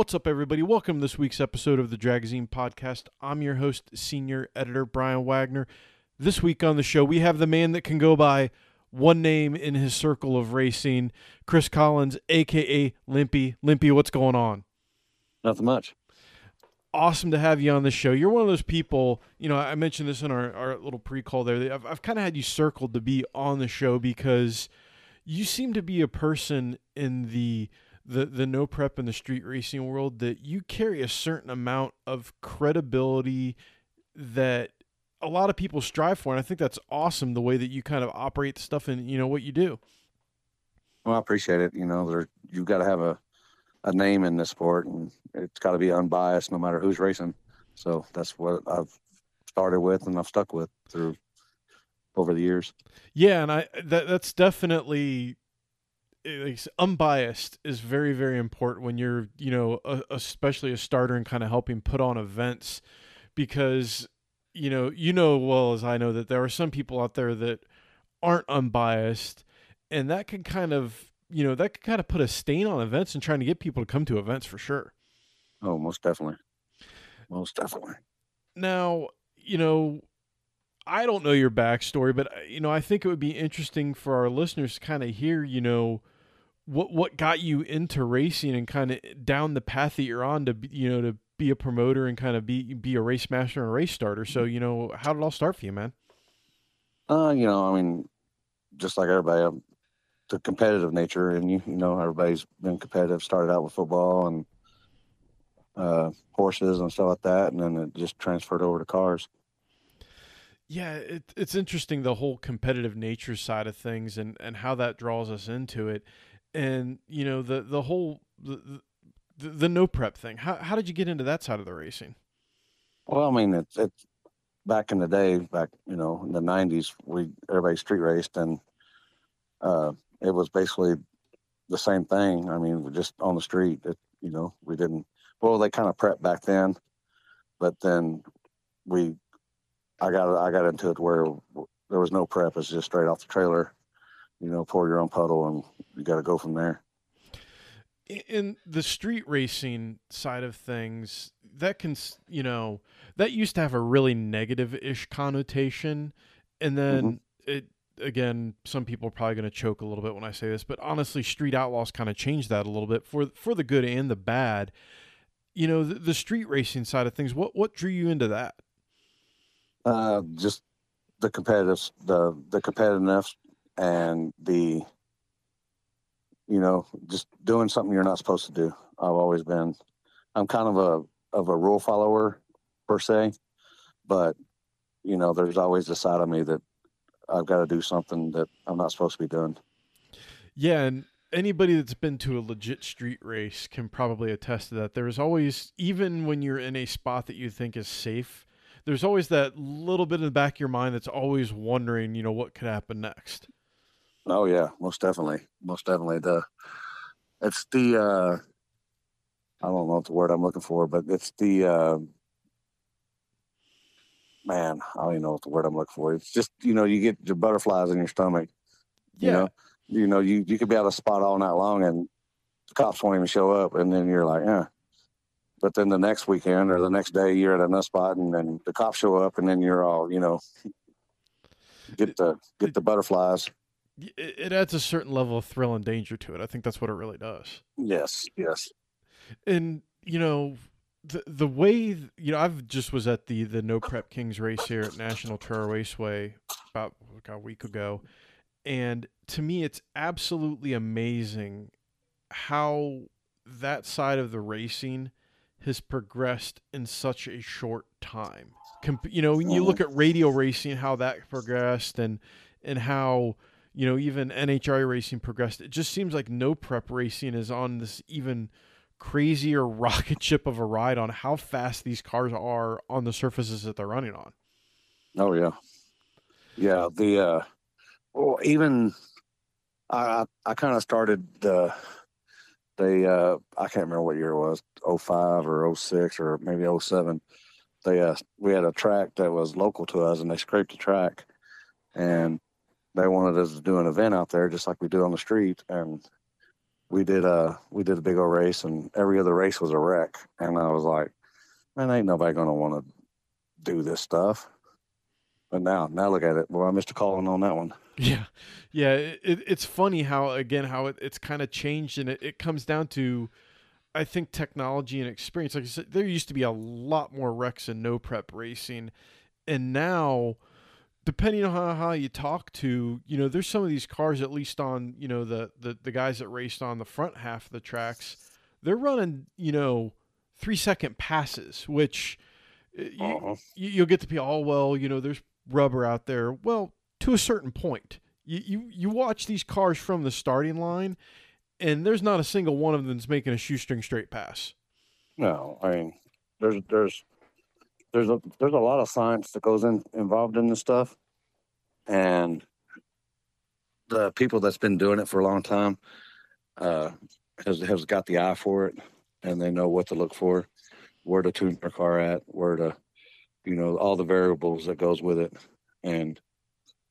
What's up, everybody? Welcome to this week's episode of the Dragzine Podcast. I'm your host, Senior Editor Brian Wagner. This week on the show, we have the man that can go by one name in his circle of racing, Chris Collins, aka Limpy. Limpy, what's going on? Nothing much. Awesome to have you on the show. You're one of those people, you know, I mentioned this in our, our little pre call there. I've, I've kind of had you circled to be on the show because you seem to be a person in the the the no prep in the street racing world that you carry a certain amount of credibility that a lot of people strive for and I think that's awesome the way that you kind of operate the stuff and you know what you do. Well, I appreciate it. You know, there you've got to have a a name in this sport and it's got to be unbiased no matter who's racing. So that's what I've started with and I've stuck with through over the years. Yeah, and I that that's definitely it's unbiased is very very important when you're you know a, especially a starter and kind of helping put on events because you know you know well as I know that there are some people out there that aren't unbiased and that can kind of you know that can kind of put a stain on events and trying to get people to come to events for sure. Oh, most definitely. Most definitely. Now, you know, I don't know your backstory, but uh, you know, I think it would be interesting for our listeners to kind of hear, you know, what what got you into racing and kind of down the path that you're on to you know to be a promoter and kind of be be a race master and a race starter. So you know, how did it all start for you, man? Uh, you know, I mean, just like everybody, um, the competitive nature, and you you know, everybody's been competitive. Started out with football and uh, horses and stuff like that, and then it just transferred over to cars. Yeah, it, it's interesting the whole competitive nature side of things and, and how that draws us into it and you know the the whole the, the, the no prep thing. How how did you get into that side of the racing? Well, I mean, it's it's back in the day, back you know in the '90s, we everybody street raced, and uh, it was basically the same thing. I mean, we're just on the street. It, you know, we didn't. Well, they kind of prepped back then, but then we, I got I got into it where there was no prep. It's just straight off the trailer you know, pour your own puddle and you got to go from there. In the street racing side of things, that can, you know, that used to have a really negative ish connotation. And then mm-hmm. it, again, some people are probably going to choke a little bit when I say this, but honestly, Street Outlaws kind of changed that a little bit for for the good and the bad. You know, the, the street racing side of things. What what drew you into that? Uh, just the competitive, the the competitiveness, and the you know just doing something you're not supposed to do. I've always been i'm kind of a of a rule follower per se but you know there's always a side of me that i've got to do something that i'm not supposed to be doing. Yeah and anybody that's been to a legit street race can probably attest to that. There's always even when you're in a spot that you think is safe there's always that little bit in the back of your mind that's always wondering you know what could happen next Oh yeah, most definitely, most definitely. The it's the uh, I don't know what the word I'm looking for, but it's the uh, man. I don't even know what the word I'm looking for. It's just you know you get your butterflies in your stomach. Yeah. You know, you know you you could be out of spot all night long and the cops won't even show up, and then you're like, yeah. But then the next weekend or the next day, you're at another spot, and then the cops show up, and then you're all, you know, get the get the butterflies it adds a certain level of thrill and danger to it. I think that's what it really does. Yes, yes. And you know, the the way you know, I've just was at the the No Prep Kings race here at National Trail Raceway about like a week ago, and to me, it's absolutely amazing how that side of the racing has progressed in such a short time. Com- you know, when you look mm-hmm. at radial racing, how that progressed, and and how you know, even NHRA racing progressed. It just seems like no prep racing is on this even crazier rocket ship of a ride on how fast these cars are on the surfaces that they're running on. Oh yeah, yeah. The uh, well, even I I kind of started the they uh I can't remember what year it was 05 or 06 or maybe 07 they uh we had a track that was local to us and they scraped the track and they wanted us to do an event out there just like we do on the street and we did a we did a big old race, and every other race was a wreck. And I was like, man, ain't nobody gonna want to do this stuff. But now, now look at it. Well, I missed a calling on that one. Yeah, yeah. It, it's funny how again how it, it's kind of changed, and it, it comes down to, I think technology and experience. Like I said, there used to be a lot more wrecks and no prep racing, and now, depending on how, how you talk to, you know, there's some of these cars at least on you know the the the guys that raced on the front half of the tracks, they're running you know three second passes, which. You, Uh-huh. you, you'll get to be all well, you know, there's rubber out there. Well, to a certain point. You, you you watch these cars from the starting line, and there's not a single one of them that's making a shoestring straight pass. No, I mean, there's there's there's a there's a lot of science that goes in involved in this stuff, and the people that's been doing it for a long time uh, has has got the eye for it, and they know what to look for, where to tune their car at, where to, you know, all the variables that goes with it, and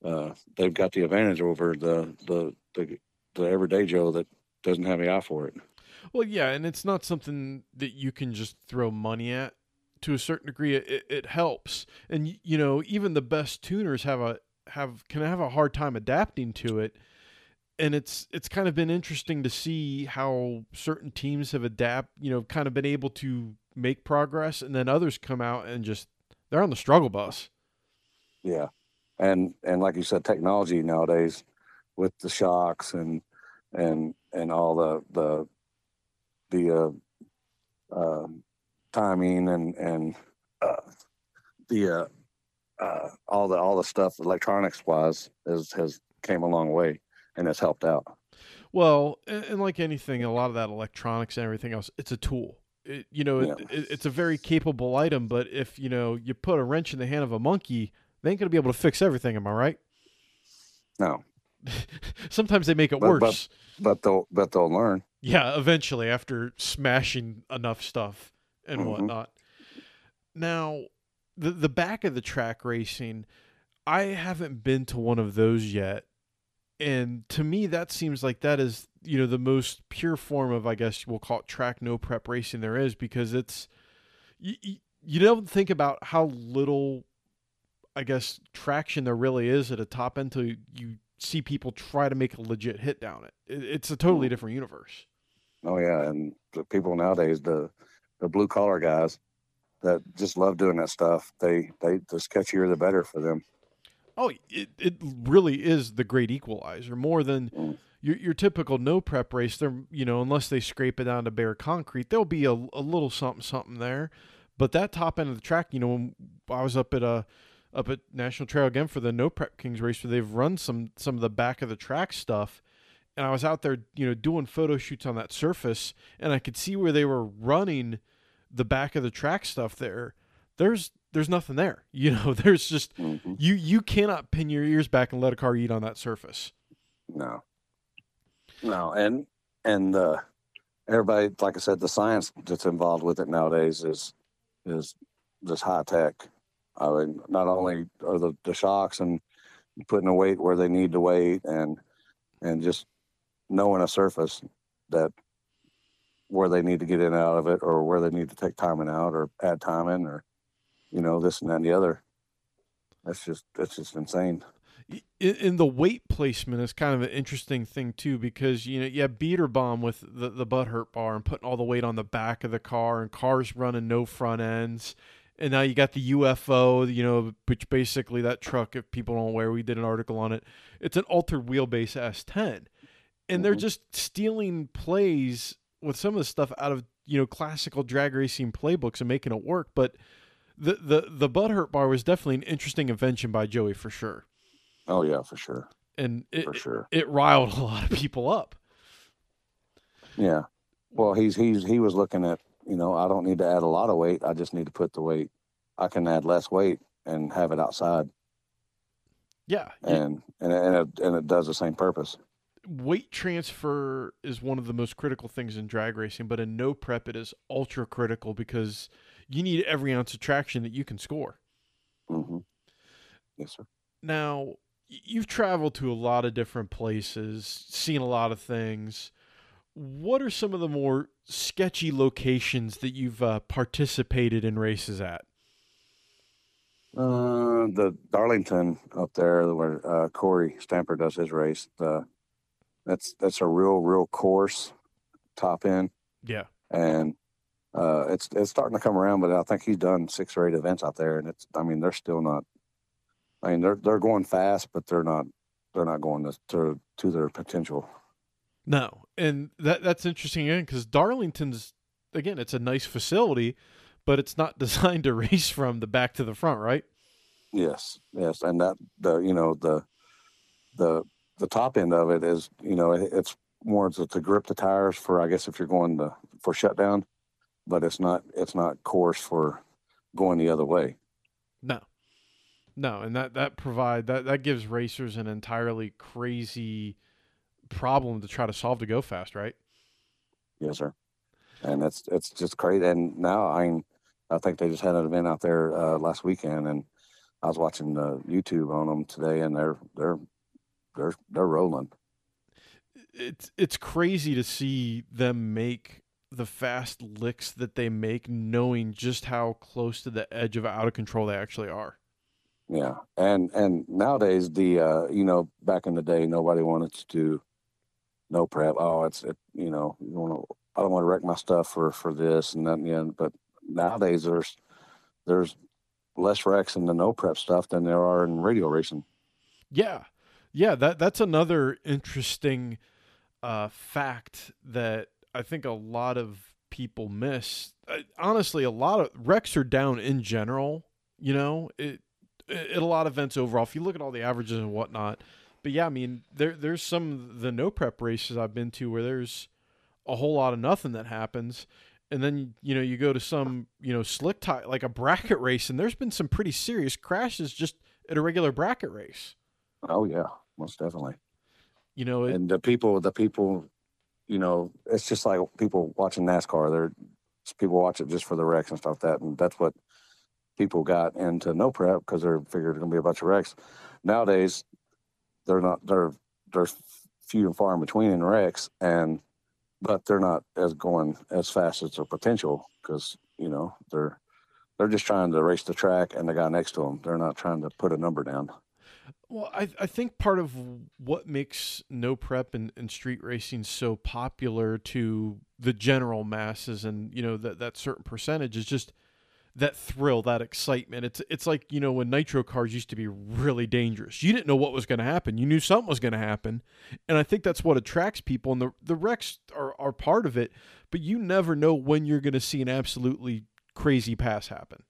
uh, they've got the advantage over the the the, the everyday Joe that doesn't have the eye for it. Well, yeah, and it's not something that you can just throw money at. To a certain degree, it, it helps, and you know even the best tuners have a have can have a hard time adapting to it. And it's it's kind of been interesting to see how certain teams have adapt, you know, kind of been able to make progress, and then others come out and just they're on the struggle bus. Yeah, and and like you said, technology nowadays with the shocks and and and all the the the uh, uh, timing and and uh, the uh, uh, all the all the stuff electronics wise has has came a long way and has helped out. Well, and, and like anything, a lot of that electronics and everything else, it's a tool. It, you know, Yeah. it, it, it's a very capable item, but if you know you put a wrench in the hand of a monkey, they ain't gonna be able to fix everything. Am I right? No, Sometimes they make it But- but- worse. but they'll but they'll learn. Yeah, eventually after smashing enough stuff and Mhm. whatnot. Now, the the back of the track racing, I haven't been to one of those yet, and to me that seems like that is you know the most pure form of I guess we'll call it track no prep racing there is because it's you, you, don't think about how little I guess traction there really is at a top end until you see people try to make a legit hit down it. it it's a totally Mm. different universe. Oh yeah, and the people nowadays, the the blue collar guys that just love doing that stuff, they they the sketchier the better for them. Oh, it, it really is the great equalizer more than Mm. your your typical no prep race. They're you know unless they scrape it down to bare concrete, there'll be a, a little something something there. But that top end of the track, you know, when I was up at a up at National Trail again for the No Prep Kings race, where they've run some some of the back of the track stuff, and I was out there, you know, doing photo shoots on that surface, and I could see where they were running the back of the track stuff there. There's there's nothing there, you know. There's just hmm you you cannot pin your ears back and let a car eat on that surface. No, no, and and uh, everybody, like I said, the science that's involved with it nowadays is is just high tech. I mean, not only are the, the shocks and putting the weight where they need to weight, and and just knowing a surface that where they need to get in and out of it, or where they need to take timing out, or add timing, or you know this and that and the other. That's just that's just insane. In, the weight placement is kind of an interesting thing too because you know you have beater bomb with the the butt hurt bar and putting all the weight on the back of the car and cars running no front ends. And now you got the UFO, you know, which basically that truck, if people don't where we did an article on it, it's an altered wheelbase S10. And they're Mhm. just stealing plays with some of the stuff out of, you know, classical drag racing playbooks and making it work. But the the the butthurt bar was definitely an interesting invention by Joey for sure, Oh yeah, for sure, and it for sure. it riled a lot of people up. Yeah. Well, he's he's he was looking at you know I don't need to add a lot of weight. I just need to put the weight. I can add less weight and have it outside, Yeah, and and and it, and it does the same purpose. Weight transfer is one of the most critical things in drag racing, but in no prep it is ultra critical because you need every ounce of traction that you can score. hmm Yes, sir. Now, you've traveled to a lot of different places, seen a lot of things. what are some of the more sketchy locations that you've uh, participated in races at? Uh, the Darlington up there where uh, Corey Stamper does his race. The, that's that's a real real course, top end, Yeah. and uh, it's it's starting to come around. But I think he's done six or eight events out there, and it's I mean they're still not. I mean they're they're going fast, but they're not they're not going to to, to their potential. No, and that that's interesting again because Darlington's again it's a nice facility, but it's not designed to race from the back to the front, right? Yes, yes, and that the you know the the the top end of it is you know it, it's more to, to grip the tires for I guess if you're going to for shutdown, but it's not it's not course for going the other way. No, no, and that that provide that that gives racers an entirely crazy problem to try to solve to go fast, right? Yes, sir. And it's it's just crazy. And now I I think they just had an event out there uh, last weekend, and I was watching uh, YouTube on them today, and they're they're they're they're rolling. It's it's crazy to see them make the fast licks that they make, knowing just how close to the edge of out of control they actually are. Yeah, and and nowadays the uh, you know back in the day nobody wanted to do no prep. Oh, it's it you know you want to I don't want to wreck my stuff for for this and that other. But nowadays there's there's less wrecks in the no prep stuff than there are in radial racing. Yeah, yeah. That that's another interesting uh, fact that I think a lot of people miss. Honestly, a lot of wrecks are down in general. You know, it at a lot of events overall. If you look at all the averages and whatnot, but yeah, I mean, there there's some the no prep races I've been to where there's a whole lot of nothing that happens. And then you know you go to some you know slick tie like a bracket race, and there's been some pretty serious crashes just at a regular bracket race. Oh yeah, most definitely. You know, it, and the people, the people, you know, it's just like people watching NASCAR. They're people watch it just for the wrecks and stuff like that, and that's what people got into no prep because they're figured it's gonna be a bunch of wrecks. Nowadays, they're not. They're they're few and far in between in wrecks, and but they're not as going as fast as their potential because you know they're they're just trying to race the track and the guy next to them. They're not trying to put a number down. Well, I, I think part of what makes no prep and, and street racing so popular to the general masses and you know that that certain percentage is just that thrill, that excitement. It's it's like you know when nitro cars used to be really dangerous. You didn't know what was going to happen. You knew something was going to happen, and I think that's what attracts people. And the the wrecks are are part of it, but you never know when you're going to see an absolutely crazy pass happen.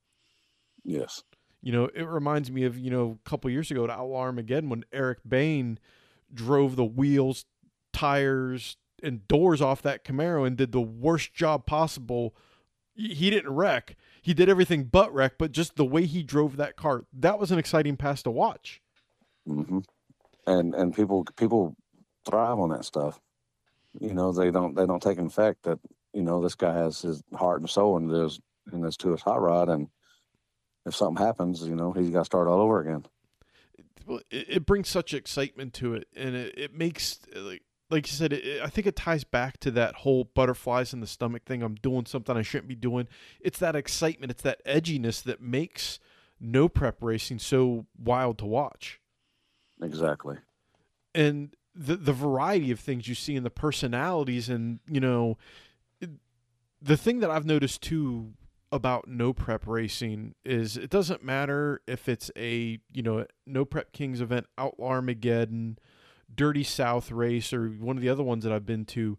Yes. You know, it reminds me of, you know, a couple years ago at Outlaw Armageddon when Eric Bain drove the wheels, tires, and doors off that Camaro and did the worst job possible. He didn't wreck. He did everything but wreck, but just the way he drove that car, that was an exciting pass to watch. Mm-hmm. And and people people thrive on that stuff. You know, they don't they don't take in fact that you know this guy has his heart and soul in this in this to his hot rod, and if something happens, you know, he's got to start all over again. Well, it, it brings such excitement to it, and it, it makes like like you said, it, I think it ties back to that whole butterflies in the stomach thing. I'm doing something I shouldn't be doing. It's that excitement, it's that edginess that makes no prep racing so wild to watch. Exactly. And the the variety of things you see in the personalities, and you know, the thing that I've noticed too about no prep racing is it doesn't matter if it's a you know no prep kings event outlaw armageddon dirty south race or one of the other ones that i've been to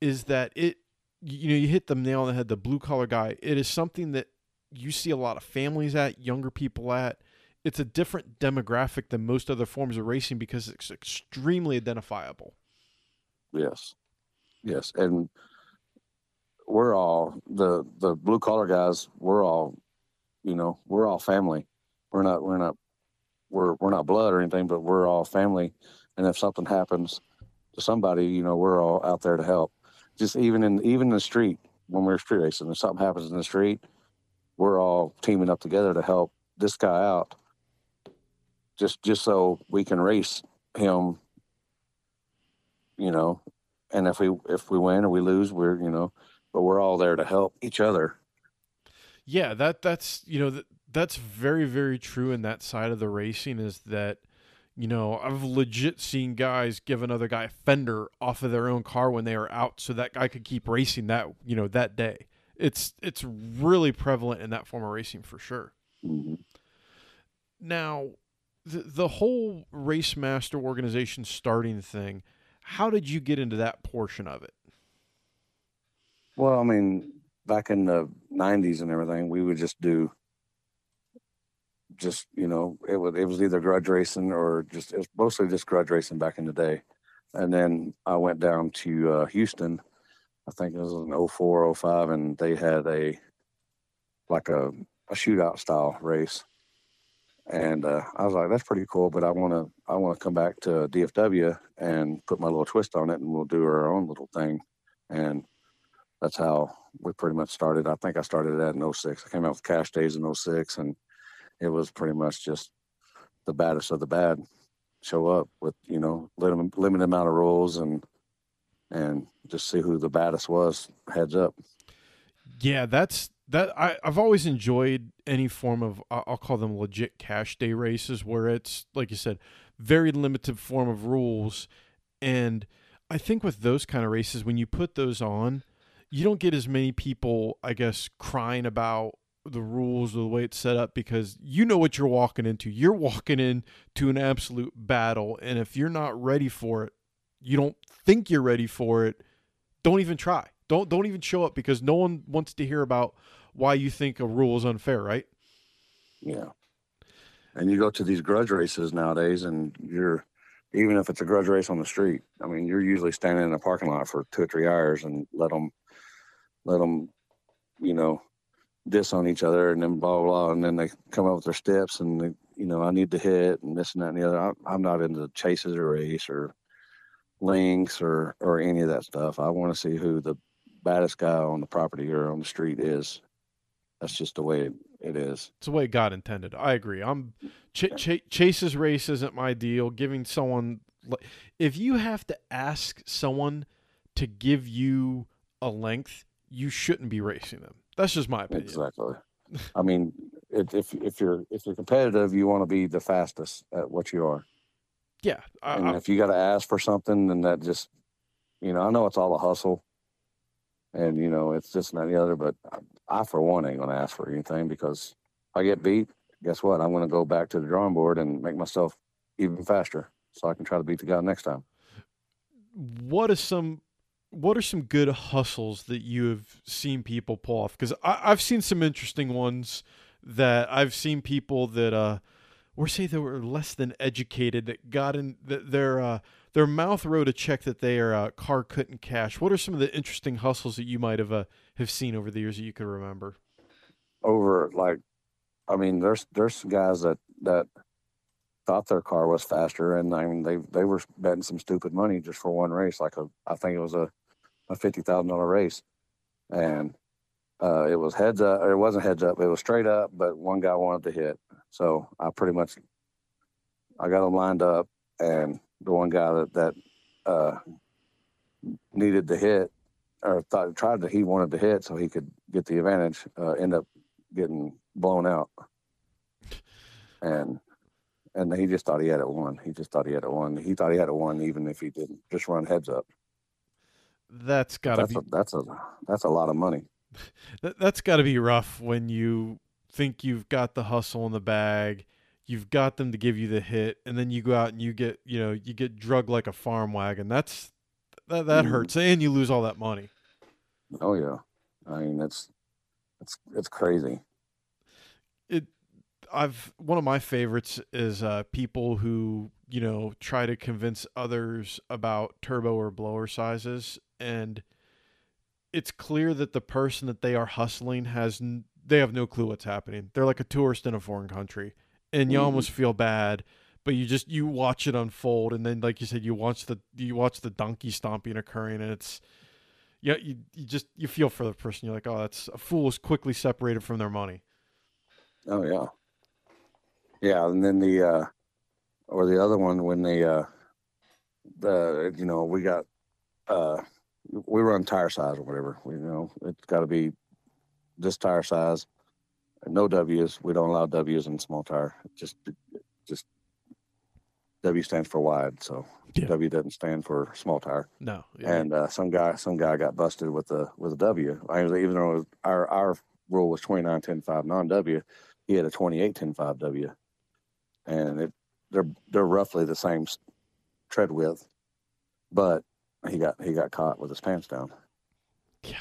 is that it you know you hit the nail on the head the blue collar guy it is something that you see a lot of families at younger people at it's a different demographic than most other forms of racing because it's extremely identifiable Yes. Yes. And we're all the the blue collar guys. We're all, you know, we're all family. We're not we're not we're we're not blood or anything, but we're all family. And if something happens to somebody, you know, we're all out there to help. Just even in even in the street when we're street racing, if something happens in the street, we're all teaming up together to help this guy out. Just just so we can race him, you know, and if we if we win or we lose, we're you know, but we're all there to help each other. Yeah, that that's you know that, that's very very true in that side of the racing is that you know I've legit seen guys give another guy a fender off of their own car when they are out so that guy could keep racing that you know that day. It's it's really prevalent in that form of racing for sure. Mm-hmm. Now, the the whole race master organization starting thing, how did you get into that portion of it? Well, I mean, back in the '90s and everything, we would just do just you know it was it was either grudge racing or just it was mostly just grudge racing back in the day. And then i went down to uh, houston. I think it was in 04 05 and they had a like a, a shootout style race. And uh, i was like that's pretty cool but i want to i want to come back to dfw and put my little twist on it and we'll do our own little thing. And that's how we pretty much started. I think i started that in 06 i came out with cash days in 06 and it was pretty much just the baddest of the bad. Show up with you know limited, amount of rules and and just see who the baddest was heads up. Yeah that's that I, i've always enjoyed any form of i'll call them legit cash day races where it's like you said very limited form of rules. And i think with those kind of races when you put those on you don't get as many people i guess crying about the rules or the way it's set up because you know what you're walking into. You're walking into an absolute battle, and if you're not ready for it, you don't think you're ready for it. Don't even try. Don't don't even show up because no one wants to hear about why you think a rule is unfair, right? Yeah. And you go to these grudge races nowadays, and you're even if it's a grudge race on the street. I mean, you're usually standing in a parking lot for two or three hours and let them let them you know diss on each other and then blah, blah, blah. And then they come up with their steps and, they, you know, I need to hit and this and that and the other. I, am not into chases or race or links or, or any of that stuff. I want to see who the baddest guy on the property or on the street is. That's just the way it, is. It's the way God intended. I agree. I'm ch- ch- chases race isn't my deal. Giving someone, if you have to ask someone to give you a length, you shouldn't be racing them that's just my opinion. Exactly. I mean, if if you're if you're competitive, you want to be the fastest at what you are. Yeah. I, and I, if you got to ask for something, then that just, you know, I know it's all a hustle, and you know it's just not the other. But I, for one, ain't gonna ask for anything because if I get beat, guess what? I'm gonna go back to the drawing board and make myself even faster, so I can try to beat the guy next time. What is some what are some good hustles that you have seen people pull off? Because I've seen some interesting ones that I've seen people that, uh, or say they were less than educated that got in that their uh, their mouth wrote a check that their uh, car couldn't cash. What are some of the interesting hustles that you might have uh, have seen over the years that you could remember? Over like, I mean, there's there's guys that that thought their car was faster, and I mean they they were betting some stupid money just for one race. Like a, I think it was a a fifty thousand dollar race, and uh, it was heads up. Or it wasn't heads up. It was straight up, but one guy wanted to hit. So I pretty much I got them lined up, and the one guy that that uh, needed to hit or thought tried to he wanted to hit so he could get the advantage. Uh, end up getting blown out, and and he just thought he had it won. He just thought he had it won. He thought he had it won even if he didn't just run heads up. That's gotta that's be a, that's a that's a lot of money. that, that's got to be rough when you think you've got the hustle in the bag, you've got them to give you the hit, and then you go out and you get you know you get drugged like a farm wagon. That's that that mm. hurts, and you lose all that money. Oh yeah, I mean that's it's it's crazy. It I've one of my favorites is uh, people who you know try to convince others about turbo or blower sizes and it's clear that the person that they are hustling has n- they have no clue what's happening. They're like a tourist in a foreign country, and you mm. almost feel bad, but you just you watch it unfold, and then like you said, you watch the you watch the donkey stomping occurring, and it's yeah, you, you just you feel for the person. You're like, oh, that's a fool is quickly separated from their money. Oh yeah, yeah, and then the uh or the other one when they uh the you know we got uh, we run tire size or whatever. We, you know, it's got to be this tire size. No W's. We don't allow W's in small tire. Just, just W stands for wide, so Yeah. W doesn't stand for small tire. No. And uh, some guy, some guy got busted with a with a W. I, even though was- our our rule was twenty nine ten five non W, he had a twenty eight ten five W, and it they're they're roughly the same tread width, but he got he got caught with his pants down. Yeah,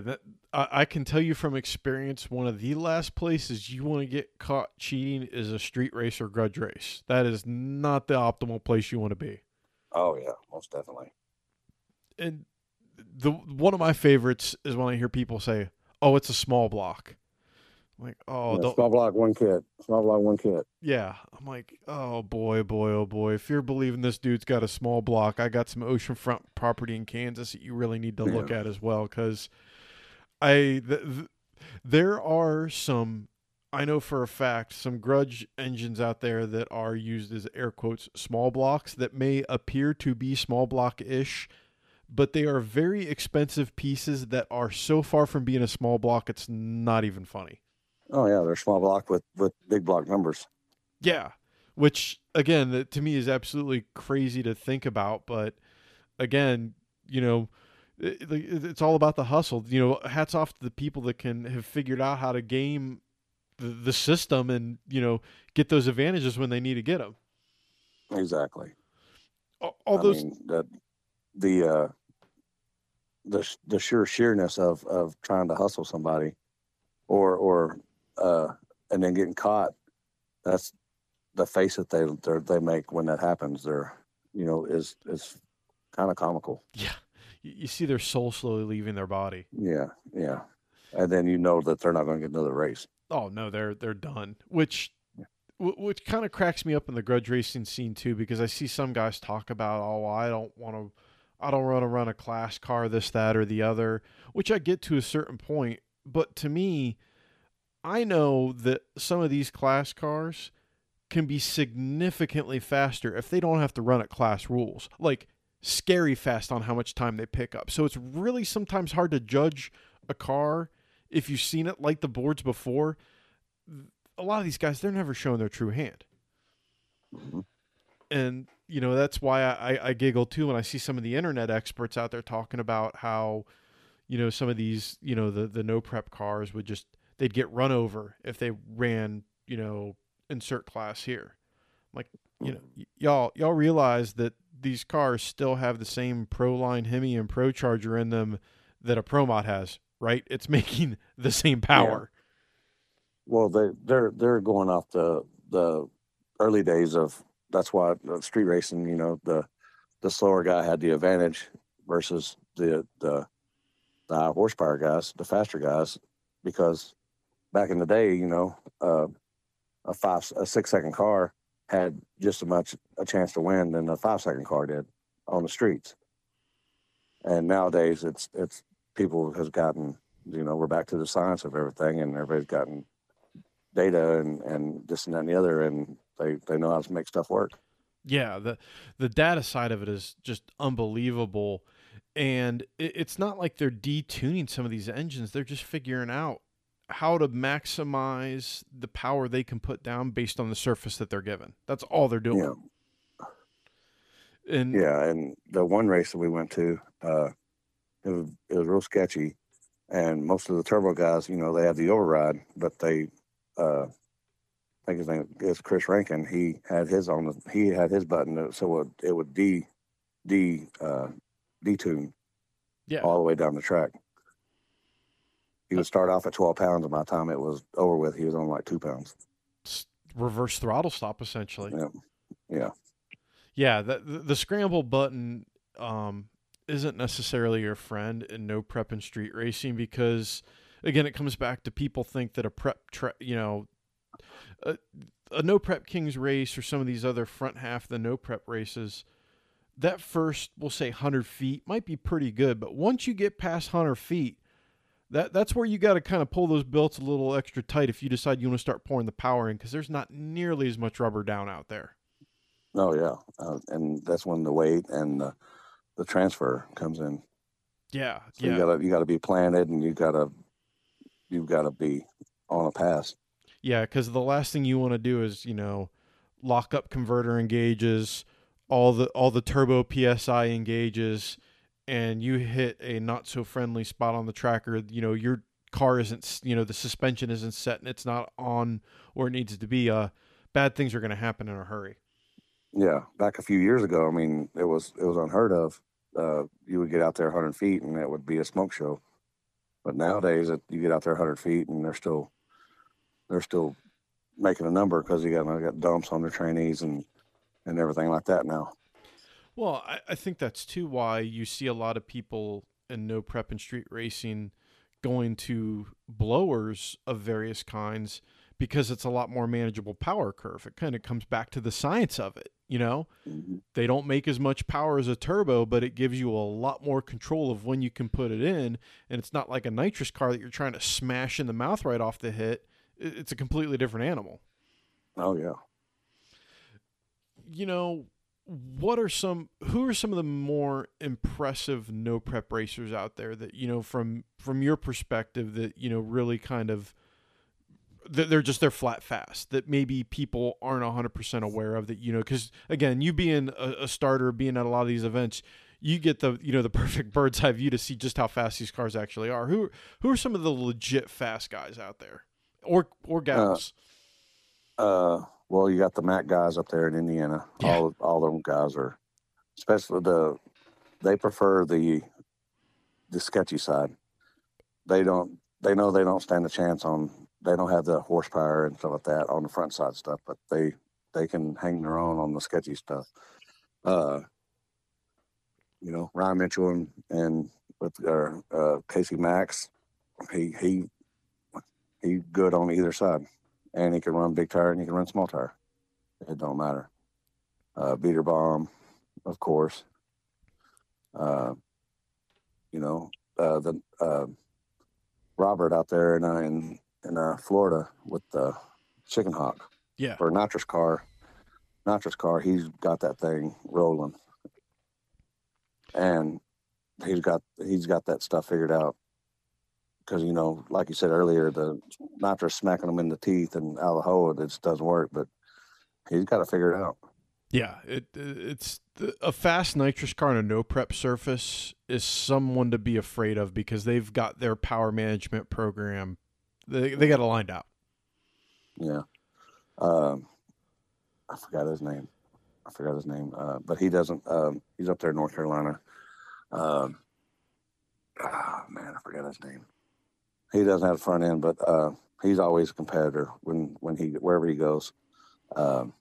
that I, I can tell you from experience, one of the last places you want to get caught cheating is a street race or grudge race. That is not the optimal place you want to be. Oh yeah, most definitely. And the one of my favorites is when I hear people say, "Oh, it's a small block." I'm like, oh, Yeah, don't, small block, one kid. Small block, one kid. yeah. I'm like, oh boy, boy, oh boy. If you're believing this dude's got a small block, I got some oceanfront property in Kansas that you really need to look at as well. Because I, th- th- there are some, I know for a fact, some grudge engines out there that are used as air quotes small blocks that may appear to be small block ish. But they are very expensive pieces that are so far from being a small block, it's not even funny. Oh yeah, they're small block with with big block numbers. Yeah, which again, that to me is absolutely crazy to think about. But again, you know, it's all about the hustle. You know, hats off to the people that can have figured out how to game the, the system and you know get those advantages when they need to get them. Exactly. All, all those, mean that the uh the the sure sheerness of of trying to hustle somebody or or uh and then getting caught that's the face that they they make when that happens they're you know is is kind of comical yeah, you, see their soul slowly leaving their body. yeah yeah and then you know that they're not going to get another race Oh no, they're they're done. Which wh- which kind of cracks me up in the grudge racing scene too, because I see some guys talk about, oh, I don't want to, I don't want to run a class car, this, that, or the other. Which I get to a certain point, but to me, I know that some of these class cars can be significantly faster if they don't have to run at class rules, like scary fast on how much time they pick up. So it's really sometimes hard to judge a car if you've seen it light the boards before, a lot of these guys they're never showing their true hand, Mhm. and you know that's why I, I, I giggle too when I see some of the internet experts out there talking about how, you know, some of these you know the the no prep cars would just they'd get run over if they ran you know insert class here, like you know y- y'all y'all realize that these cars still have the same Pro Line Hemi and Pro Charger in them that a Pro Mod has, right? It's making the same power. well they they're they're going off the the early days of that's why uh, street racing you know the the slower guy had the advantage versus the the the high horsepower guys the faster guys because back in the day you know uh, a five a six second car had just as much a chance to win than a five second car did on the streets. And nowadays it's it's people has gotten you know we're back to the science of everything and everybody's gotten data and and this and that and the other and they they know how to make stuff work. Yeah, the the data side of it is just unbelievable, and it, it's not like they're detuning some of these engines. They're just figuring out how to maximize the power they can put down based on the surface that they're given. That's all they're doing. Yeah. And yeah and the one race that we went to uh it was it was real sketchy and most of the turbo guys you know they have the override but they uh I think his name is Chris Rankin. He had his on the he had his button so it, it would de de uh detune yeah, all the way down the track. He would start off at 12 pounds, and by the time it was over with, he was on like two pounds. reverse throttle stop essentially. Yeah. Yeah. Yeah, the, the scramble button um, isn't necessarily your friend in no prep and street racing because again, it comes back to people think that a prep, tra- you know, a, a no prep kings race or some of these other front half of the no prep races. That first, we'll say, hundred feet might be pretty good, but once you get past hundred feet, that that's where you got to kind of pull those belts a little extra tight if you decide you want to start pouring the power in because there's not nearly as much rubber down out there. Oh yeah, uh, and that's when the weight and the the transfer comes in. Yeah, So yeah, you gotta you gotta be planted and you gotta you've gotta be on a pass. yeah. Because the last thing you want to do is you know lock up converter engages, all the all the turbo psi engages, and you hit a not so friendly spot on the tracker. You know your car isn't you know the suspension isn't set and it's not on where it needs to be. Uh, bad things are going to happen in a hurry. Yeah, back a few years ago, I mean, it was it was unheard of. Uh, you would get out there 100 feet and it would be a smoke show. But nowadays, it, you get out there 100 feet and they're still they're still making a number because you got you got dumps on their trainees and and everything like that now. Well, I, I think that's too why you see a lot of people in no prep and street racing going to blowers of various kinds because it's a lot more manageable power curve. It kind of comes back to the science of it, you know? Mhm. They don't make as much power as a turbo, but it gives you a lot more control of when you can put it in, and it's not like a nitrous car that you're trying to smash in the mouth right off the hit. It's a completely different animal Oh yeah. you know, what are some who are some of the more impressive no prep racers out there that you know from from your perspective that you know really kind of that they're just they're flat fast that maybe people aren't 100% aware of that you know because again you being a, a starter being at a lot of these events you get the you know the perfect bird's eye view to see just how fast these cars actually are. Who who are some of the legit fast guys out there? Or or gals? Uh, well, you got the Mac guys up there in Indiana. Yeah. All all them guys are, especially the, they prefer the, the sketchy side. They don't. They know they don't stand a chance on. They don't have the horsepower and stuff like that on the front side stuff, but they they can hang their own on the sketchy stuff. Uh, you know, Ryan Mitchell and, and with uh, uh, Casey Max, he he he good on either side and he can run big tire and he can run small tire. It don't matter. Uh, beater bomb, of course. Uh, you know, uh, the uh, Robert out there in uh, in, in uh, Florida with the chicken hawk yeah or nitrous car. Nitrous car, he's got that thing rolling, and he's got he's got that stuff figured out. Because you know, like you said earlier, the nitrous smacking them in the teeth and out of the hole, it just doesn't work. But he's got to figure it out. Yeah, it it's the, a fast nitrous car on a no prep surface is someone to be afraid of because they've got their power management program. They they got it lined out. Yeah. Um, I forgot his name. I forgot his name. Uh, but he doesn't. Um, he's up there in North Carolina. Um, ah, man, I forgot his name. He doesn't have a front end, but uh, he's always a competitor when when he wherever he goes. Um,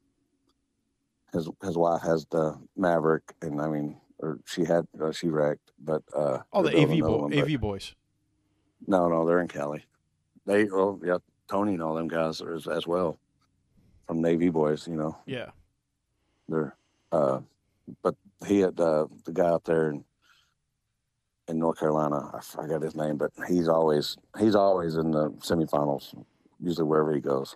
his his wife has the Maverick, and I mean, or she had uh, she wrecked, but uh, All the AV bo- one, AV boys. no, no, they're in Cali. They, well, yeah, Tony and all them guys are as, as well from Navy boys. You know, Yeah, they're. Uh, but he had uh, the guy out there in in North Carolina. I forgot his name, but he's always he's always in the semifinals, usually wherever he goes.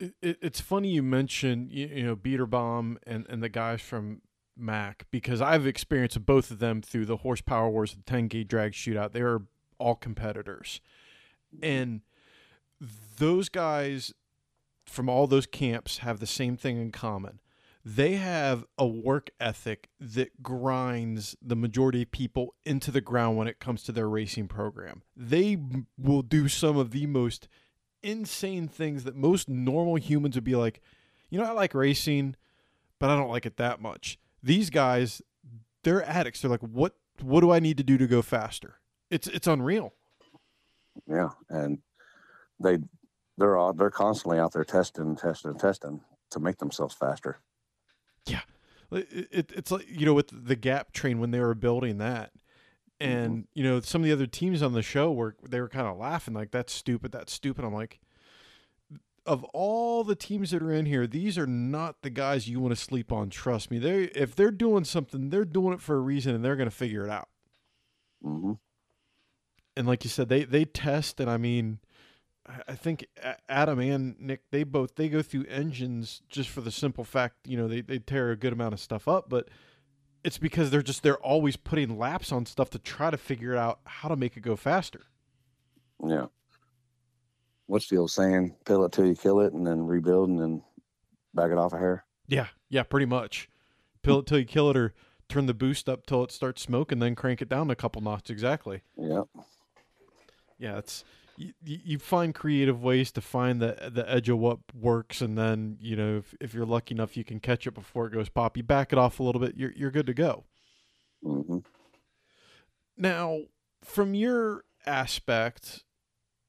it, it, it's funny you mentioned you, you know Beater Bomb and and the guys from Mac because I've experienced both of them through the horsepower wars, the 10k drag shootout. They are all competitors, and those guys from all those camps have the same thing in common. They have a work ethic that grinds the majority of people into the ground when it comes to their racing program. They will do some of the most insane things that most normal humans would be like, you know, I like racing, but I don't like it that much. These guys, they're addicts. They're like, what what do I need to do to go faster? It's it's unreal. Yeah, and they they're all they're constantly out there testing, testing, testing to make themselves faster. It, it, it's like you know with the Gap train when they were building that, and you know some of the other teams on the show were they were kind of laughing like that's stupid, that's stupid. I'm like, of all the teams that are in here, these are not the guys you want to sleep on. Trust me, they if they're doing something, they're doing it for a reason, and they're going to figure it out. hmm and like you said, they they test, and I mean, I- think Adam and Nick they both they go through engines just for the simple fact, you know, they they tear a good amount of stuff up, but it's because they're just they're always putting laps on stuff to try to figure out how to make it go faster. Yeah. What's the old saying? Pill it till you kill it, and then rebuild, and then back it off a hair. Yeah, yeah, pretty much. Pill it till you kill it, or turn the boost up till it starts smoking, then crank it down a couple knots. Exactly. Yeah. Yeah, it's you, you find creative ways to find the the edge of what works, and then you know if, if you're lucky enough, you can catch it before it goes pop. You back it off a little bit, you're you're good to go. hmm Now, from your aspect,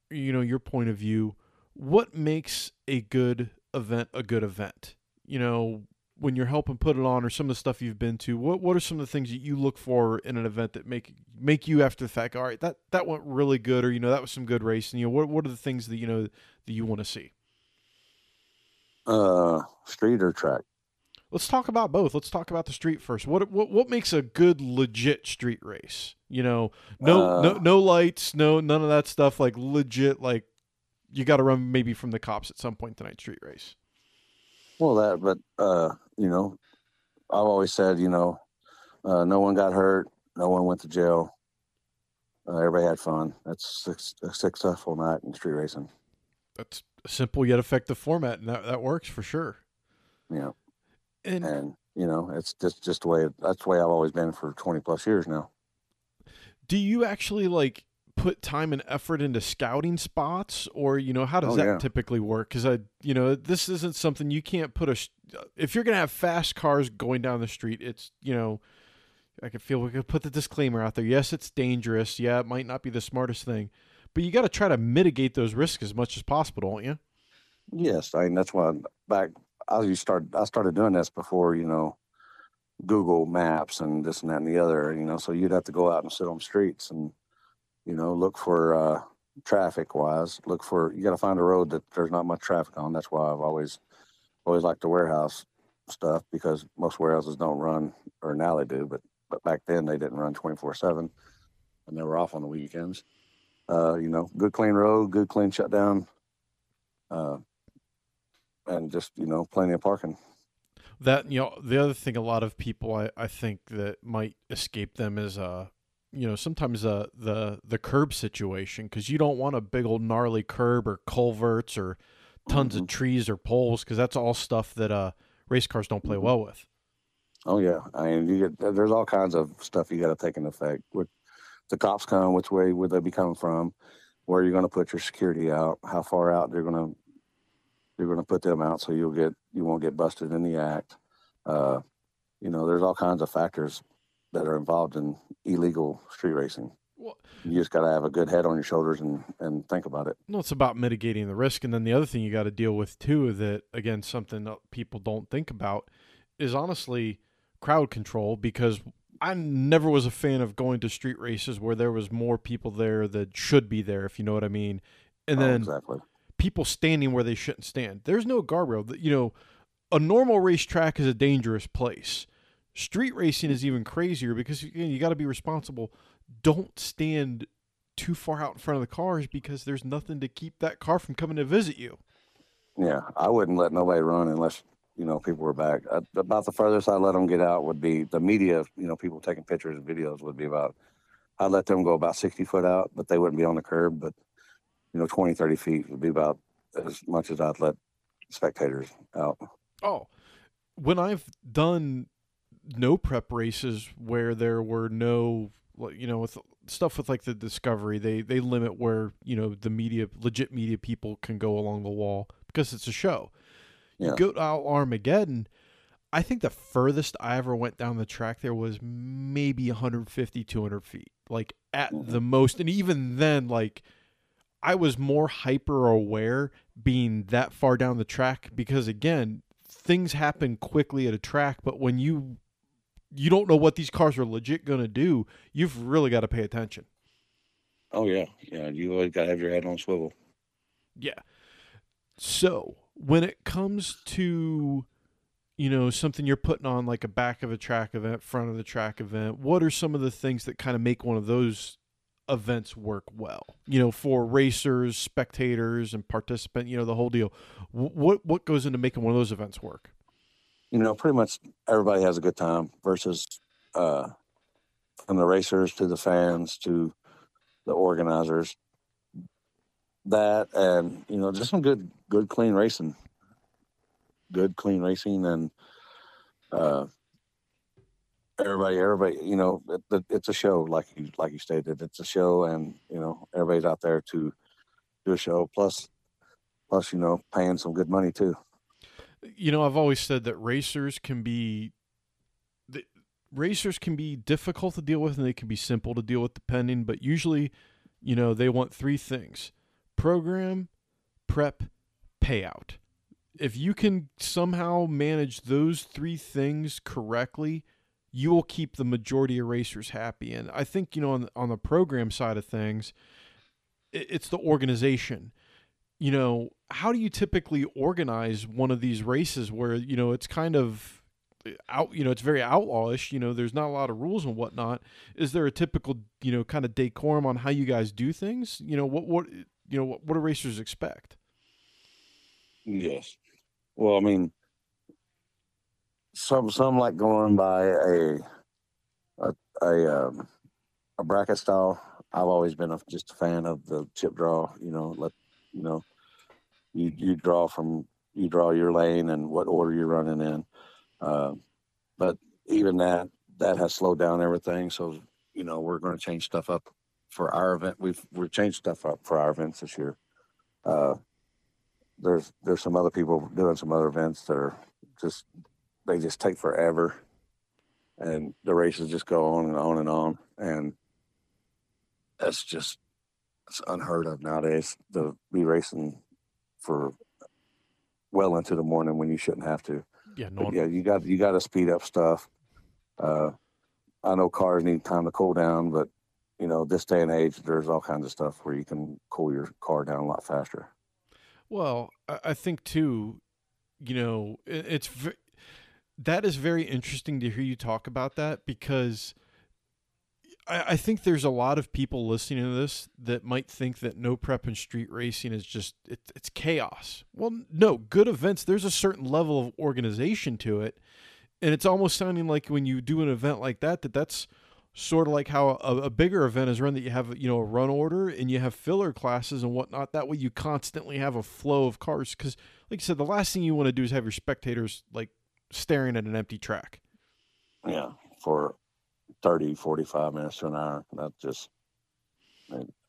you know your point of view, what makes a good event a good event? You know, when you're helping put it on, or some of the stuff you've been to, what what are some of the things that you look for in an event that make make you after the fact? All right, that that went really good, or you know that was some good racing. You know, what what are the things that you know that you want to see? Uh, street or track? Let's talk about both. Let's talk about the street first. What what what makes a good legit street race? You know, no Uh, no no lights, no none of that stuff. Like legit, like you got to run maybe from the cops at some point tonight. Street race. Well, that, but uh, you know, I've always said, you know, uh, no one got hurt, no one went to jail. Uh, everybody had fun. That's a successful night in street racing. That's a simple yet effective format, and that that works for sure. Yeah, And and you know, it's just just the way that's the way I've always been for twenty plus years now. do you actually like put time and effort into scouting spots or you know how does Oh, that yeah. typically work because i you know this isn't something you can't put a sh- uh, if you're gonna have fast cars going down the street it's you know i can feel we could put the disclaimer out there yes it's dangerous yeah it might not be the smartest thing but you got to try to mitigate those risks as much as possible don't you Yes, I mean that's why back I used to start I started doing this before you know Google Maps and this and that and the other. You know, so you'd have to go out and sit on streets and you know look for uh, traffic wise. Look for you got to find a road that there's not much traffic on. That's why I've always always liked the warehouse stuff because most warehouses don't run or now they do, but but back then they didn't run twenty four seven and they were off on the weekends. Uh, you know, good clean road, good clean shutdown. Uh, and just you know plenty of parking. that you know the other thing a lot of people i, I think that might escape them is uh you know sometimes uh the the curb situation because you don't want a big old gnarly curb or culverts or tons of trees or poles because that's all stuff that uh race cars don't play Mhm. well with Oh yeah, I mean you get there's all kinds of stuff you got to take into effect. With the cops come, which way would they be coming from? Where you're going to put your security out? How far out they're going to you're going to put them out so you'll get you won't get busted in the act. Uh, you know, there's all kinds of factors that are involved in illegal street racing. Well- You just got to have a good head on your shoulders and and think about it. no it's about mitigating the risk and then the other thing you got to deal with too that again something that people don't think about is honestly crowd control because I never was a fan of going to street races where there was more people there that should be there, if you know what I mean. And Oh, then exactly. people standing where they shouldn't stand. There's no guardrail. You know, a normal racetrack is a dangerous place. Street racing is even crazier because again, you got to be responsible. Don't stand too far out in front of the cars because there's nothing to keep that car from coming to visit you. Yeah, I wouldn't let nobody run unless you know people were back. Uh, about the furthest I let them get out would be the media. You know, people taking pictures and videos would be about. I'd let them go about sixty foot out, but they wouldn't be on the curb. But you know, 20, 30 feet would be about as much as I'd let spectators out. Oh, when I've done no prep races where there were no, you know, with stuff with like the Discovery, they they limit where you know the media, legit media people can go along the wall because it's a show. Yeah. You go to Armageddon. I think the furthest I ever went down the track there was maybe 150, 200 feet, like at Mhm. the most. And even then, like, I was more hyper aware being that far down the track because, again, things happen quickly at a track, but when you you don't know what these cars are legit going to do, you've really got to pay attention. Oh yeah, yeah. You always got to have your head on a swivel. Yeah. So when it comes to, you know, something you're putting on like a back of a track event, front of the track event, what are some of the things that kind of make one of those events work well? You know, for racers, spectators, and participant, you know, the whole deal. What what goes into making one of those events work? You know, pretty much everybody has a good time versus uh, from the racers to the fans to the organizers. That and you know just some good good clean racing, good clean racing and uh, everybody everybody you know it, it's a show like you like you stated. It's a show and you know everybody's out there to do a show. Plus plus you know paying some good money too you know i've always said that racers can be the, racers can be difficult to deal with and they can be simple to deal with depending but usually you know they want three things program prep payout. If you can somehow manage those three things correctly you will keep the majority of racers happy. And i think you know on, on the program side of things it, it's the organization you know, how do you typically organize one of these races where, you know, it's kind of out, you know, it's very outlawish, you know, there's not a lot of rules and whatnot. Is there a typical, you know, kind of decorum on how you guys do things? You know, what, what, you know, what, what do racers expect? Yes. Well, I mean, some, some like going by a, a, a, um, a bracket style. I've always been a, just a fan of the chip draw, you know, let you know, you you draw from you draw your lane and what order you're running in. Uh, but even that that has slowed down everything. So you know we're going to change stuff up for our event. We've we've changed stuff up for our events this year. Uh, there's there's some other people doing some other events that are just they just take forever, and the races just go on and on and on, and that's just it's unheard of nowadays to be racing for well into the morning when you shouldn't have to. Yeah, no. yeah, you got you got to speed up stuff. Uh, I know cars need time to cool down, but you know this day and age, there's all kinds of stuff where you can cool your car down a lot faster. Well, I think too, you know, it's that is very interesting to hear you talk about that because I, I think there's a lot of people listening to this that might think that no prep and street racing is just it, it's chaos. Well, no, good events. There's a certain level of organization to it, and it's almost sounding like when you do an event like that, that that's sort of like how a, a, bigger event is run that you have you know a run order and you have filler classes and whatnot that way you constantly have a flow of cars because like i said the last thing you want to do is have your spectators like staring at an empty track yeah for 30, 45 minutes to an hour. That just,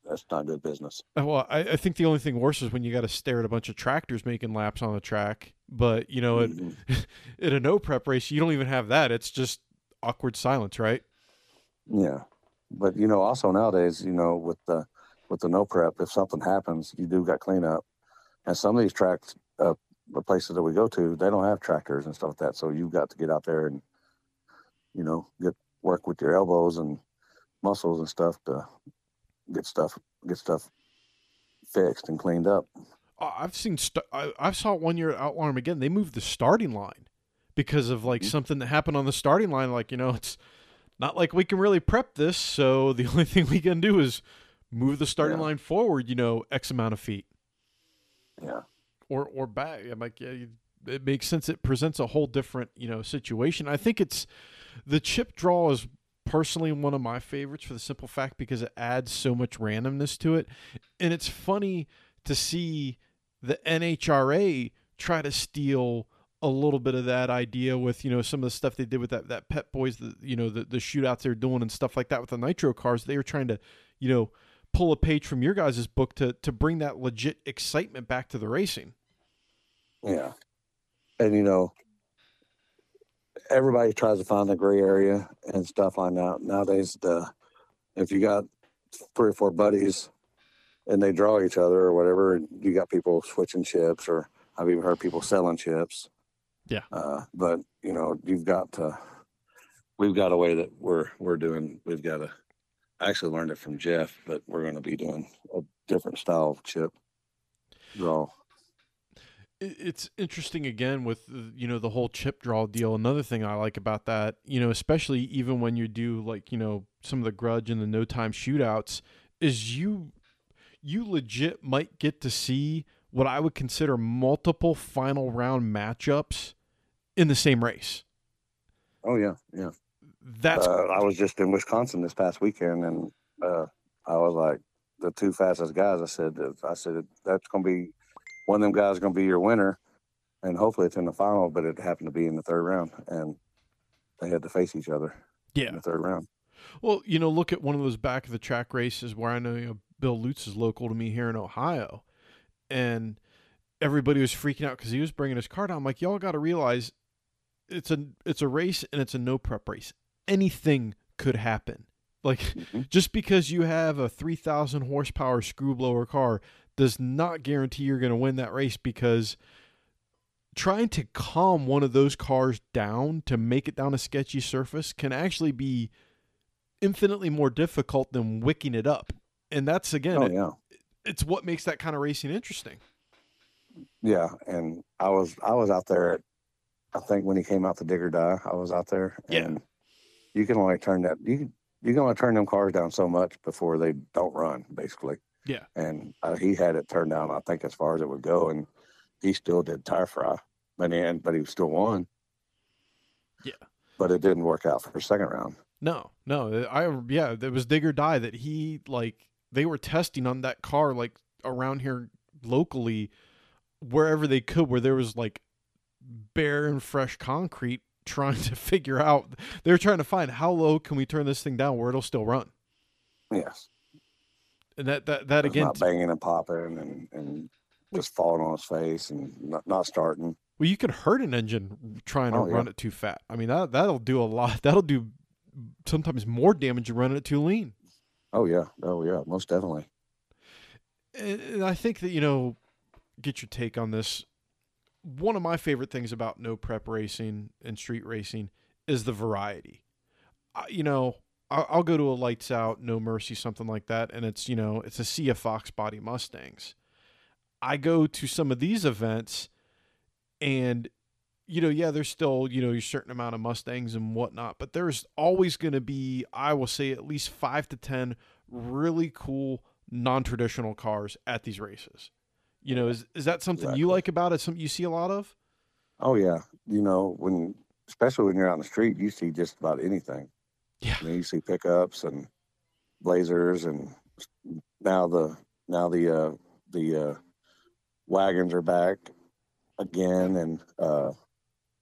that's not good business. Uh, well, I, I, think the only thing worse is when you got to stare at a bunch of tractors making laps on the track. But, you know, mm-hmm. at, at a no prep race, you don't even have that. It's just awkward silence, right? Yeah. But, you know, also nowadays, you know, with the, with the no prep, if something happens, you do got cleanup. And some of these tracks, uh, the places that we go to, they don't have tractors and stuff like that. So you've got to get out there and, you know, get work with your elbows and muscles and stuff to get stuff get stuff fixed and cleaned up. I've seen st- I, I saw it one year at Outlaw again. They moved the starting line because of like mm-hmm. something that happened on the starting line. Like you know, it's not like we can really prep this, so the only thing we can do is move the starting yeah. line forward. You know, x amount of feet. Yeah. Or or back. I'm like, yeah, it makes sense. It presents a whole different you know situation. I think it's the chip draw is personally one of my favorites for the simple fact because it adds so much randomness to it. And it's funny to see the NHRA try to steal a little bit of that idea with you know some of the stuff they did with that that Pep Boys the you know the the shootouts they're doing and stuff like that with the nitro cars. They were trying to you know pull a page from your guys' book to to bring that legit excitement back to the racing. Yeah. And you know everybody tries to find the gray area and stuff like that. Nowadays, the if you got three or four buddies and they draw each other or whatever, you got people switching chips, or I've even heard people selling chips. Yeah. Uh, but you know, you've got to. We've got a way that we're we're doing. We've got to. I actually learned it from Jeff, but we're going to be doing a different style of chip draw it's interesting again with you know the whole chip draw deal another thing i like about that you know especially even when you do like you know some of the grudge and the no time shootouts is you you legit might get to see what i would consider multiple final round matchups in the same race oh yeah yeah That's uh, I was just in Wisconsin this past weekend, and uh, I was like, the two fastest guys. I said, I said that's going to be one of them guys going to be your winner, and hopefully it's in the final. But it happened to be in the third round, and they had to face each other. Yeah, in the third round. Well, you know, look at one of those back of the track races where I know you know, Bill Lutz is local to me here in Ohio, and everybody was freaking out because he was bringing his car down. I'm like, y'all got to realize it's a it's a race and it's a no prep race. Anything could happen. Like mm-hmm. just because you have a 3000 horsepower screw blower car does not guarantee you're going to win that race because trying to calm one of those cars down to make it down a sketchy surface can actually be infinitely more difficult than wicking it up. And that's again, oh, it, it's what makes that kind of racing interesting. Yeah, and I was I was out there. At, I think when he came out the Dig or Die, I was out there. And yeah. You can only turn that you can you can only turn them cars down so much before they don't run, basically. Yeah. And uh, he had it turned down, I think, as far as it would go, and he still did tire fry, but he but he still won. Yeah. But it didn't work out for the second round. No, no, I yeah, it was dig or Die that he like they were testing on that car like around here locally wherever they could where there was like bare and fresh concrete trying to figure out they're trying to find how low can we turn this thing down where it'll still run yes and that that, that again not banging and popping and and just falling on his face and not, not starting well you could hurt an engine trying to oh, run yeah. it too fat i mean that that'll do a lot that'll do sometimes more damage than running it too lean oh yeah oh yeah most definitely and i think that you know get your take on this. One of my favorite things about no prep racing and street racing is the variety. I, you know, I'll, I'll go to a lights out, no mercy, something like that, and it's you know it's a sea of Fox body Mustangs. I go to some of these events, and you know, yeah, there's still you know a certain amount of Mustangs and whatnot, but there's always going to be, I will say, at least five to ten really cool non-traditional cars at these races. You know, is is that something exactly. you like about it? Something you see a lot of? Oh yeah, you know when especially when you're out on the street, you see just about anything. Yeah, mean, you see pickups and blazers, and now the now the uh, the uh, wagons are back again, and uh,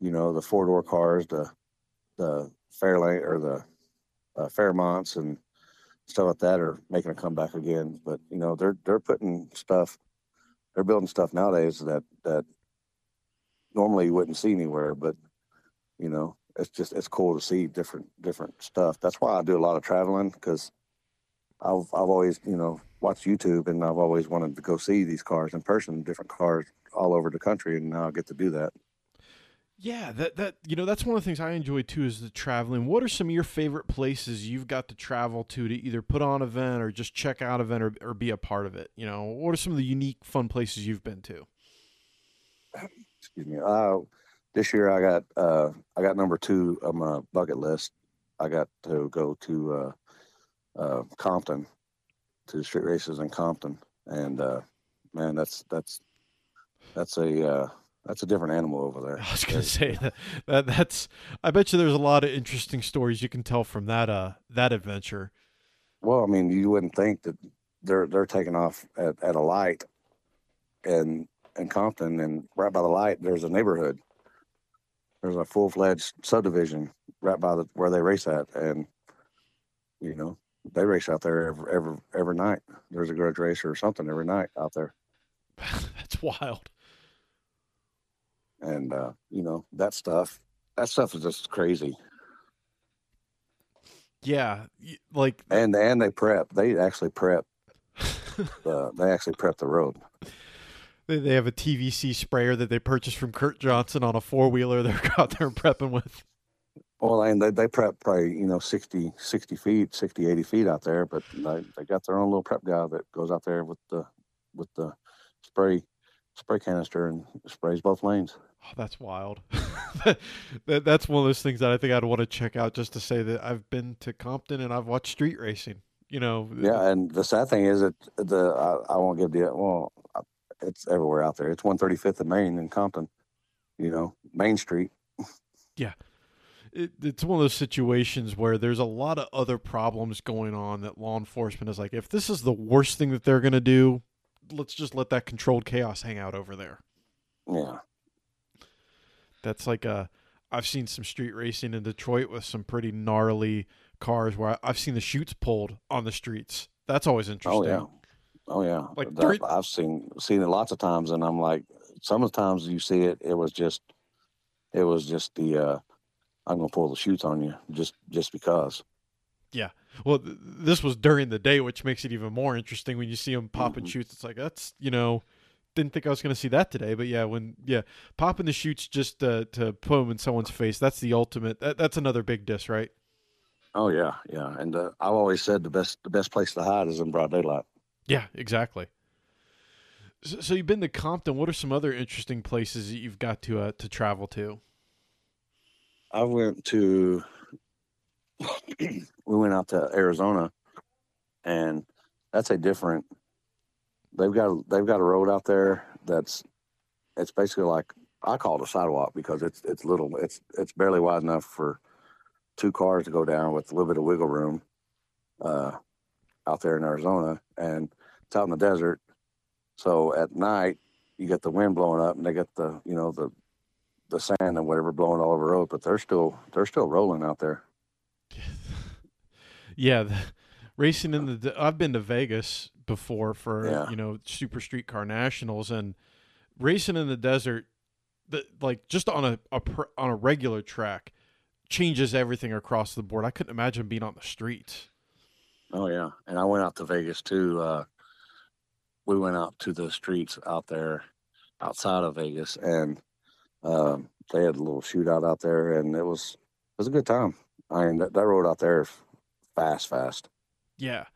you know the four door cars, the the Fairlane or the uh, Fairmonts and stuff like that are making a comeback again. But you know they're they're putting stuff they're building stuff nowadays that that normally you wouldn't see anywhere. But you know, it's just it's cool to see different different stuff. That's why I do a lot of traveling because I've I've always you know watched YouTube and I've always wanted to go see these cars in person, different cars all over the country, and now I get to do that. Yeah, that that you know that's one of the things I enjoy too is the traveling. What are some of your favorite places you've got to travel to to either put on an event or just check out an event or, or be a part of it? You know, what are some of the unique, fun places you've been to? Excuse me. Uh, this year I got uh, I got number two on my bucket list. I got to go to uh, uh, Compton to street races in Compton, and uh, man, that's that's that's a uh, that's a different animal over there. I was gonna say that, that that's. I bet you there's a lot of interesting stories you can tell from that uh that adventure. Well, I mean, you wouldn't think that they're they're taking off at, at a light, and in Compton, and right by the light, there's a neighborhood. There's a full fledged subdivision right by the where they race at, and you know they race out there every every every night. There's a grudge racer or something every night out there. That's wild and uh, you know that stuff. That stuff is just crazy. Yeah, like and and they prep. They actually prep. uh, they actually prep the road. They, they have a TVC sprayer that they purchased from Kurt Johnson on a four wheeler. They're out there prepping with. Well, and they, they prep probably, you know, 60, 60 feet, 60, 80 feet out there, but they, they got their own little prep guy that goes out there with the, with the spray, spray canister and sprays both lanes. Oh, that's wild. that, that's one of those things that I think I'd want to check out just to say that I've been to Compton and I've watched street racing. You know. Yeah, and the sad thing is that the I, I won't give the well, it's everywhere out there. It's 135th and Main in Compton. You know, Main Street. Yeah. it, it's one of those situations where there's a lot of other problems going on that law enforcement is like, if this is the worst thing that they're going to do, let's just let that controlled chaos hang out over there. Yeah. That's like a. I've seen some street racing in Detroit with some pretty gnarly cars where I, have seen the chutes pulled on the streets. That's always interesting. Oh yeah. Oh yeah. Like That- during- I've seen seen it lots of times, and I'm like, some of the times you see it, it was just, it was just the, uh, I'm gonna pull the chutes on you just just because. Yeah. Well, th- this was during the day, which makes it even more interesting when you see them popping Mhm. chutes. It's like that's you know, didn't think I was going to see that today, but yeah, when yeah, popping the chutes just uh, to put them in someone's face, that's the ultimate. That, that's another big diss, right? Oh yeah, yeah. And uh, I've always said the best the best place to hide is in broad daylight. Yeah, exactly. So, so you've been to Compton. What are some other interesting places that you've got to uh, to travel to? I went to we went out to Arizona and that's a different they've got they've got a road out there that's it's basically like I call it a sidewalk because it's it's little it's it's barely wide enough for two cars to go down with a little bit of wiggle room uh out there in Arizona and it's out in the desert so at night you get the wind blowing up and they get the you know the the sand and whatever blowing all over the road, but they're still they're still rolling out there. yeah, the, racing in the. I've been to Vegas before for Yeah. you know Super Streetcar Nationals and racing in the desert. The, like just on a, a pr- on a regular track changes everything across the board. I couldn't imagine being on the streets. Oh yeah, and I went out to Vegas too. Uh, we went out to the streets out there, outside of Vegas, and um, they had a little shootout out there, and it was it was a good time. I mean, that, that road out there is fast, fast. Yeah.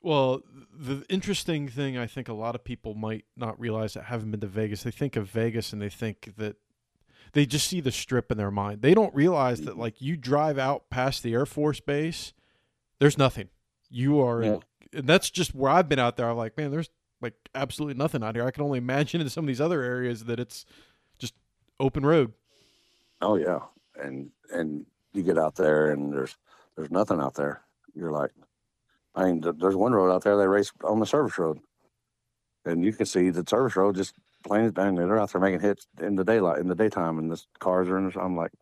Well, the interesting thing I think a lot of people might not realize that haven't been to Vegas, they think of Vegas and they think that they just see the strip in their mind. They don't realize that like you drive out past the Air Force base, there's nothing. You are Yeah. and that's just where I've been out there. I'm like, man, there's like absolutely nothing out here. I can only imagine in some of these other areas that it's just open road. Oh yeah, and and you get out there, and there's there's nothing out there. You're like, I mean, there's one road out there they race on the service road, and you can see the service road just plain as bang. They're out there making hits in the daylight, in the daytime, and the cars are in. The, I'm like,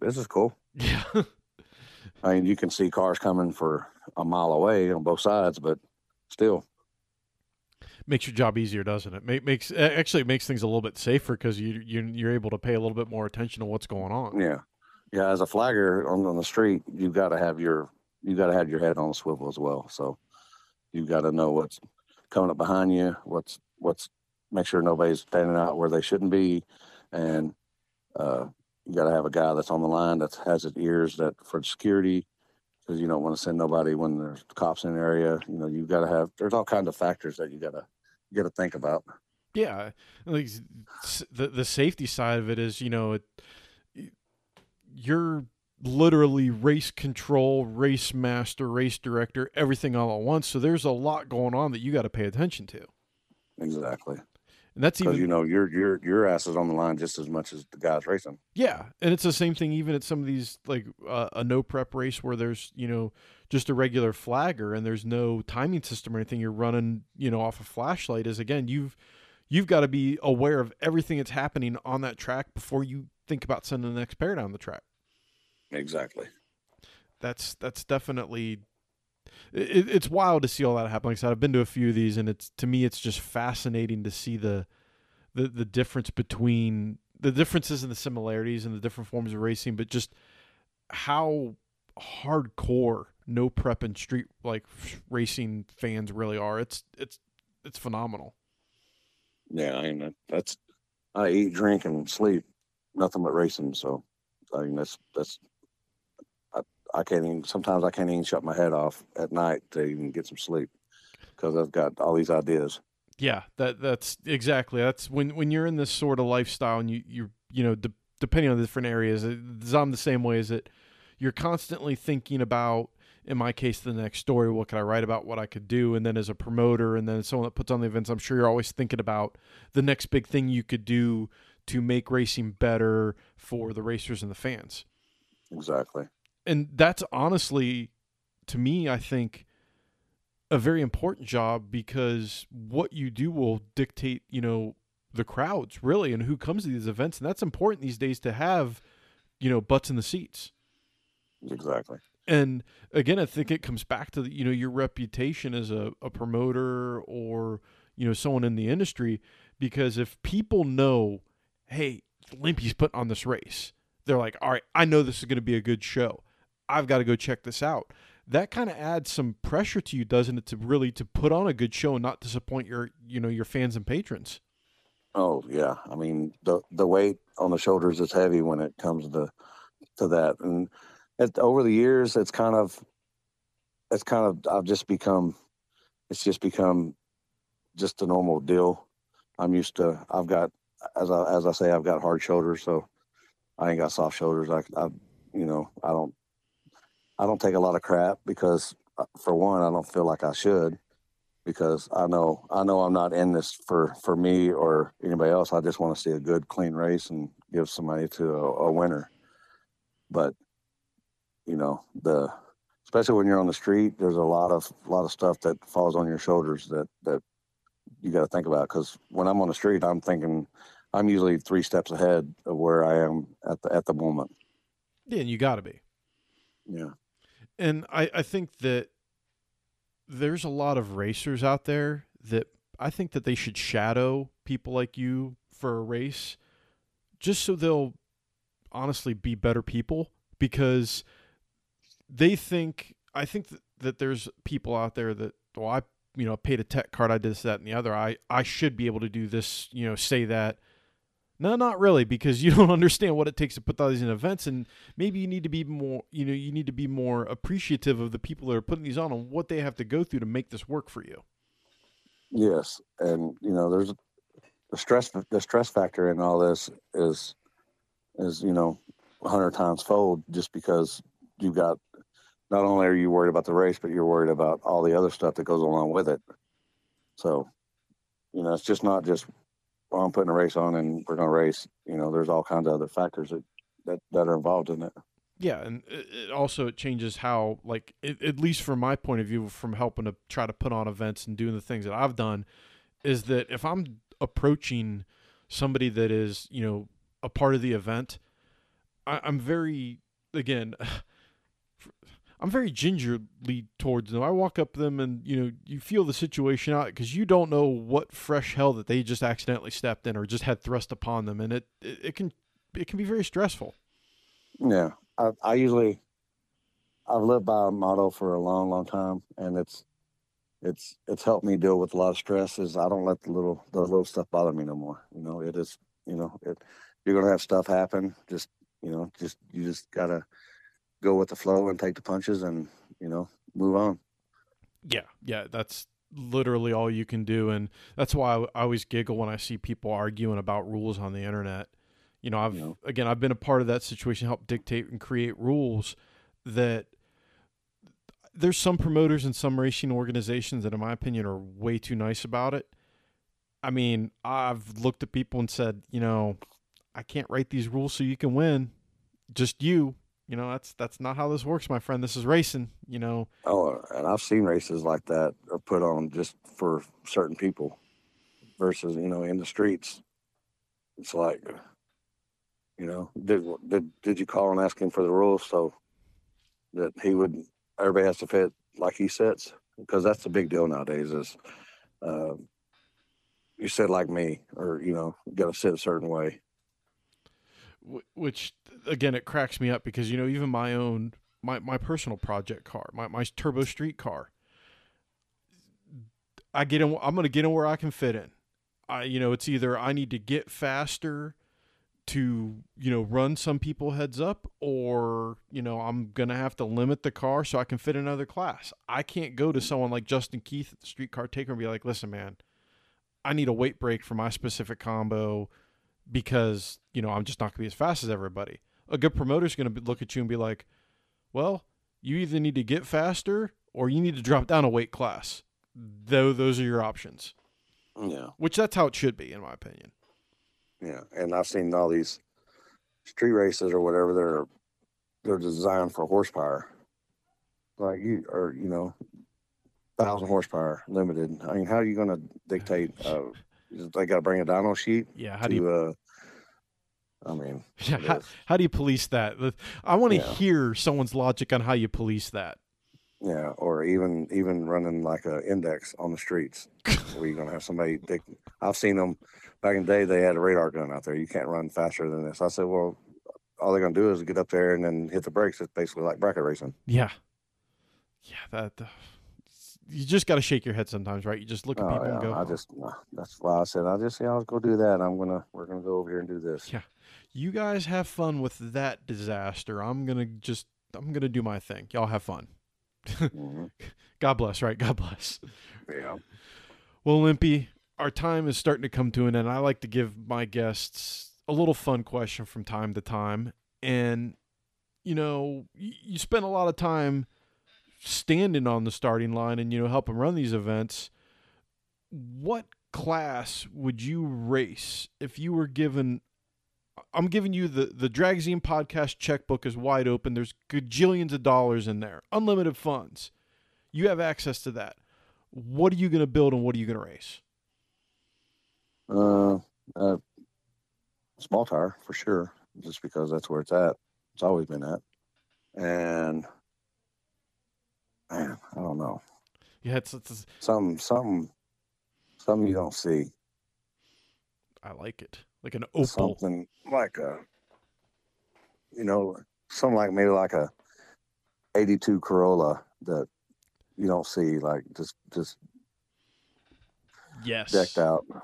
this is cool. Yeah. I mean, you can see cars coming for a mile away on both sides, but still, makes your job easier, doesn't it? Make, makes actually it makes things a little bit safer because you you you're able to pay a little bit more attention to what's going on. yeah, yeah. As a flagger on, on the street, you've got to have your you got to have your head on a swivel as well. So you've got to know what's coming up behind you, what's what's make sure nobody's standing out where they shouldn't be, and uh, you got to have a guy that's on the line that has his ears that for security because you don't want to send nobody when there's cops in the area. You know, you've got to have. There's all kinds of factors that you gotta you gotta think about. Yeah, like the the safety side of it is, you know, it, you're literally race control, race master, race director, everything all at once. So there's a lot going on that you got to pay attention to, Exactly. And that's Because even you know your your your ass is on the line just as much as the guys racing. Yeah, and it's the same thing even at some of these like uh, a no prep race where there's you know just a regular flagger and there's no timing system or anything. You're running you know off a flashlight. Is again you've you've got to be aware of everything that's happening on that track before you think about sending the next pair down the track. Exactly. That's that's definitely it, it's wild to see all that happen. Like I said, I've been to a few of these, and it's to me it's just fascinating to see the the the difference between the differences and the similarities and the different forms of racing, but just how hardcore no prep and street like racing fans really are. It's it's it's phenomenal. Yeah, I mean that's I eat, drink, and sleep nothing but racing. So I mean that's that's I, can't even sometimes I can't even shut my head off at night to even get some sleep because I've got all these ideas. Yeah, that that's exactly. That's when when you're in this sort of lifestyle and you you you know de- depending on the different areas, I'm the same way as that you're constantly thinking about in my case the next story what could i write about what i could do and then as a promoter and then as someone that puts on the events i'm sure you're always thinking about the next big thing you could do to make racing better for the racers and the fans exactly. And that's honestly, to me, I think, a very important job because what you do will dictate, you know, the crowds really and who comes to these events. And that's important these days to have, you know, butts in the seats. Exactly. And again, I think it comes back to, you know, your reputation as a, a promoter or, you know, someone in the industry. Because if people know, hey, Limpy's putting on this race, they're like, all right, I know this is going to be a good show. I've got to go check this out. That kind of adds some pressure to you, doesn't it, to really to put on a good show and not disappoint your, you know, your fans and patrons. Oh yeah, I mean the the weight on the shoulders is heavy when it comes to to that, and it, over the years, it's kind of it's kind of I've just become it's just become just a normal deal. I'm used to. I've got as I as I say, I've got hard shoulders, so I ain't got soft shoulders. I, I you know I don't I don't take a lot of crap because uh, for one, I don't feel like I should because I know I know I'm not in this for for me or anybody else. I just want to see a good, clean race and give somebody to a, a winner. But you know the especially when you're on the street, there's a lot of a lot of stuff that falls on your shoulders that that you got to think about. Because when I'm on the street, I'm thinking I'm usually three steps ahead of where I am at the at the moment. Yeah, and you got to be. Yeah. And I I think that there's a lot of racers out there that I think that they should shadow people like you for a race just so they'll honestly be better people because they think I think that, that there's people out there that well I you know paid a tech card I did this that and the other. I I should be able to do this you know say that no not really because you don't understand what it takes to put all these in events and maybe you need to be more you know you need to be more appreciative of the people that are putting these on and what they have to go through to make this work for you Yes, and you know, there's the stress. The stress factor in all this is is you know, hundred times fold just because you've got. Not only are you worried about the race, but you're worried about all the other stuff that goes along with it. So, you know, it's just not just well, I'm putting a race on and we're going to race. You know, there's all kinds of other factors that that, that are involved in it. Yeah, and it also it changes how like it, at least from my point of view from helping to try to put on events and doing the things that I've done is that if I'm approaching somebody that is, you know, a part of the event, I, I'm very again I'm very gingerly towards them. I walk up to them and you know you feel the situation out because you don't know what fresh hell that they just accidentally stepped in or just had thrust upon them, and it it, it can it can be very stressful. Yeah, I, I usually I've lived by a motto for a long, long time, and it's it's it's helped me deal with a lot of stress. Is I don't let the little the little stuff bother me no more. You know, it is you know it, you're gonna have stuff happen. Just you know, just you just gotta go with the flow and take the punches, and you know, move on. Yeah, yeah, that's literally all you can do, and that's why I, always giggle when I see people arguing about rules on the internet. You know, I've You know. again, I've been a part of that situation, help dictate and create rules that there's some promoters and some racing organizations that, in my opinion, are way too nice about it. I mean, I've looked at people and said, you know, I can't write these rules so you can win. Just you. You know, that's that's not how this works, my friend. This is racing. You know, Oh, and I've seen races like that are put on just for certain people, versus you know in the streets. It's like, you know, did did did you call and ask him for the rules so that he would? Everybody has to fit like he sits because that's the big deal nowadays. Is uh, you sit like me, or you know, got to sit a certain way. Which again it cracks me up because you know even my own my, my personal project car my, my turbo street car i get in i'm going to get in where i can fit in i you know it's either i need to get faster to you know run some people heads up or you know i'm to have to limit the car so i can fit another class i can't go to someone like justin keith at the Street Car Takeover and be like listen man i need a weight break for my specific combo because you know I'm just not to be as fast as everybody. A good promoter is going to look at you and be like, "Well, you either need to get faster or you need to drop down a weight class." Though those are your options. Yeah, Which that's how it should be, in my opinion. yeah. And I've seen all these street races or whatever. They're they're designed for horsepower. Like you, or you know, thousand horsepower limited. I mean, how are you going to dictate? Uh, they got to bring a dyno sheet Yeah. How to. do you? uh, I mean, Yeah, how, how do you police that? I want to Yeah. hear someone's logic on how you police that. yeah, or even even running like a index on the streets where you're gonna have somebody. They, I've seen them back in the day. They had a radar gun out there. You can't run faster than this. I said, well, all they're gonna do is get up there and then hit the brakes. It's basically like bracket racing. Yeah. Yeah. That. Uh, you just got to shake your head sometimes, right? You just look at Oh, people and go, I just that's why I said I just yeah I'll go do that. I'm gonna we're gonna go over here and do this. Yeah. "You guys have fun with that disaster. I'm gonna just, I'm gonna do my thing. Y'all have fun. Mhm. God bless, right? God bless." Yeah. Well, Limpy, our time is starting to come to an end. I like to give my guests a little fun question from time to time. And, you know, you, you spend a lot of time standing on the starting line and, you know, helping run these events. What class would you race if you were given? I'm giving you the the Dragzine podcast checkbook is wide open. There's gajillions of dollars in there, unlimited funds. You have access to that what are you going to build and what are you going to race? Uh, uh, small tire for sure, just because that's where it's at. It's always been at. And man, I don't know. Yeah, it's, it's, Some some some you don't see. I like it. Like an opal. Something like a you know, something like maybe like a eighty two Corolla that you don't see like just just Yes. decked out. You know,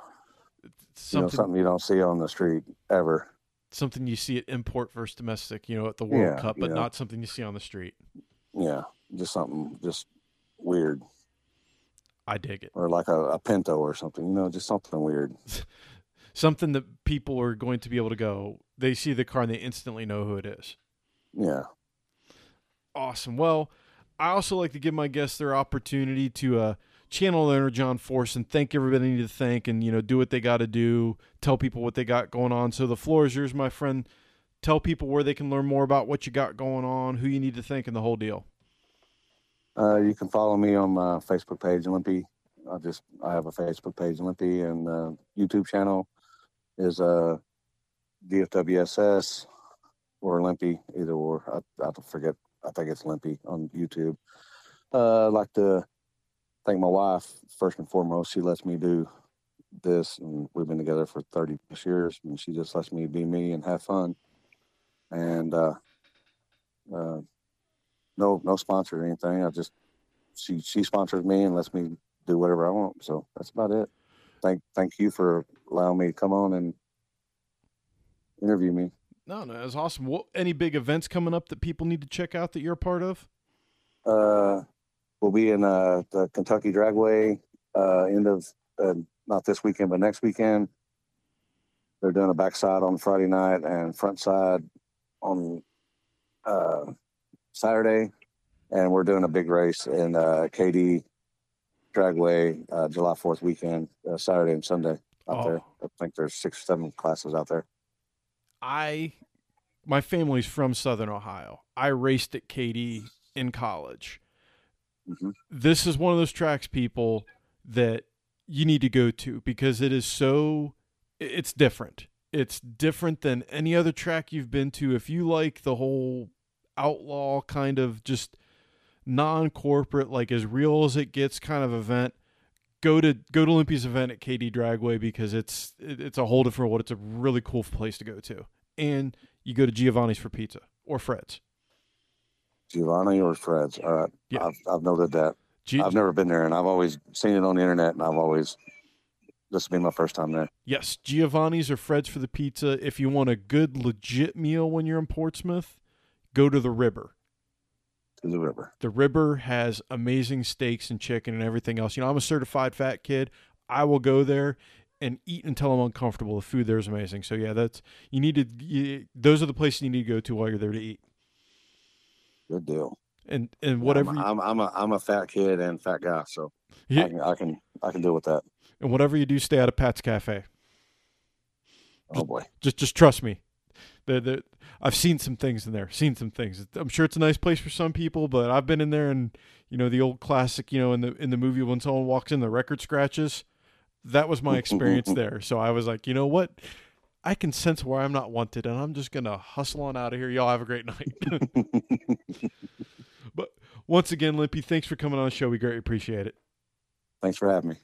Something, something you don't see on the street ever. something you see at import versus domestic, you know, at the World Yeah, Cup, but yeah. not something you see on the street. Yeah. Just something just weird. I dig it. or like a, a Pinto or something, you know, just something weird. Something that people are going to be able to go, they see the car and they instantly know who it is. Yeah. Awesome. Well, I also like to give my guests their opportunity to uh, channel their John Force and thank everybody they need to thank and, you know, do what they got to do, tell people what they got going on. So the floor is yours, my friend. Tell people where they can learn more about what you got going on, who you need to thank, and the whole deal. Uh, you can follow me on my Facebook page, Limpy. I just I have a Facebook page, Limpy, and uh, YouTube channel is a DFWSS or Limpy, either or. I, I forget. I think it's Limpy on YouTube. Uh, I'd like to thank my wife first and foremost. She lets me do this, and we've been together for thirty plus years, and she just lets me be me and have fun. And uh, uh, no, no sponsor or anything. I just she she sponsors me and lets me do whatever I want. So that's about it. Thank thank you for allowing me to come on and interview me. No, no, that's awesome. What, any big events coming up that people need to check out that you're a part of? Uh, we'll be in uh, the Kentucky Dragway uh, end of uh, not this weekend but next weekend. They're doing a backside on Friday night and front side on uh, Saturday, and we're doing a big race in uh, KD Dragway uh, July Fourth weekend, uh, Saturday and Sunday out Oh. there. I think there's six, seven classes out there. I, my family's from Southern Ohio. I raced at KD in college. Mhm. This is one of those tracks, people, that you need to go to because it is so, it's different. It's different than any other track you've been to. If you like the whole outlaw kind of just non-corporate, like as real as it gets kind of event, go to go to Limpy's event at KD Dragway because it's it, it's a whole different world. It's a really cool place to go to, and you go to Giovanni's for pizza or Fred's. Giovanni or Fred's. All right, Yeah. I've, I've noted that. G- I've never been there, and I've always seen it on the internet, and I've always this will be my first time there. yes, Giovanni's or Fred's for the pizza. If you want a good legit meal when you're in Portsmouth, go to the Ribber. To the river. The Ribber has amazing steaks and chicken and everything else. You know, I'm a certified fat kid. I will go there and eat until I'm uncomfortable. The food there is amazing. So yeah, that's you need to. You, those are the places you need to go to while you're there to eat. Good deal. And and whatever I'm, you, I'm, I'm a I'm a fat kid and fat guy, so yeah, I can I can I can deal with that. and whatever you do, stay out of Pat's Cafe. Oh boy, Just just trust me. They're, they're, I've seen some things in there. Seen some things. I'm sure it's a nice place for some people, but I've been in there and you know the old classic. You know in the in the movie when someone walks in, the record scratches. That was my experience there. So I was like, you know what? I can sense where I'm not wanted, and I'm just gonna hustle on out of here. Y'all have a great night. but once again, Limpy, thanks for coming on the show. We greatly appreciate it. Thanks for having me.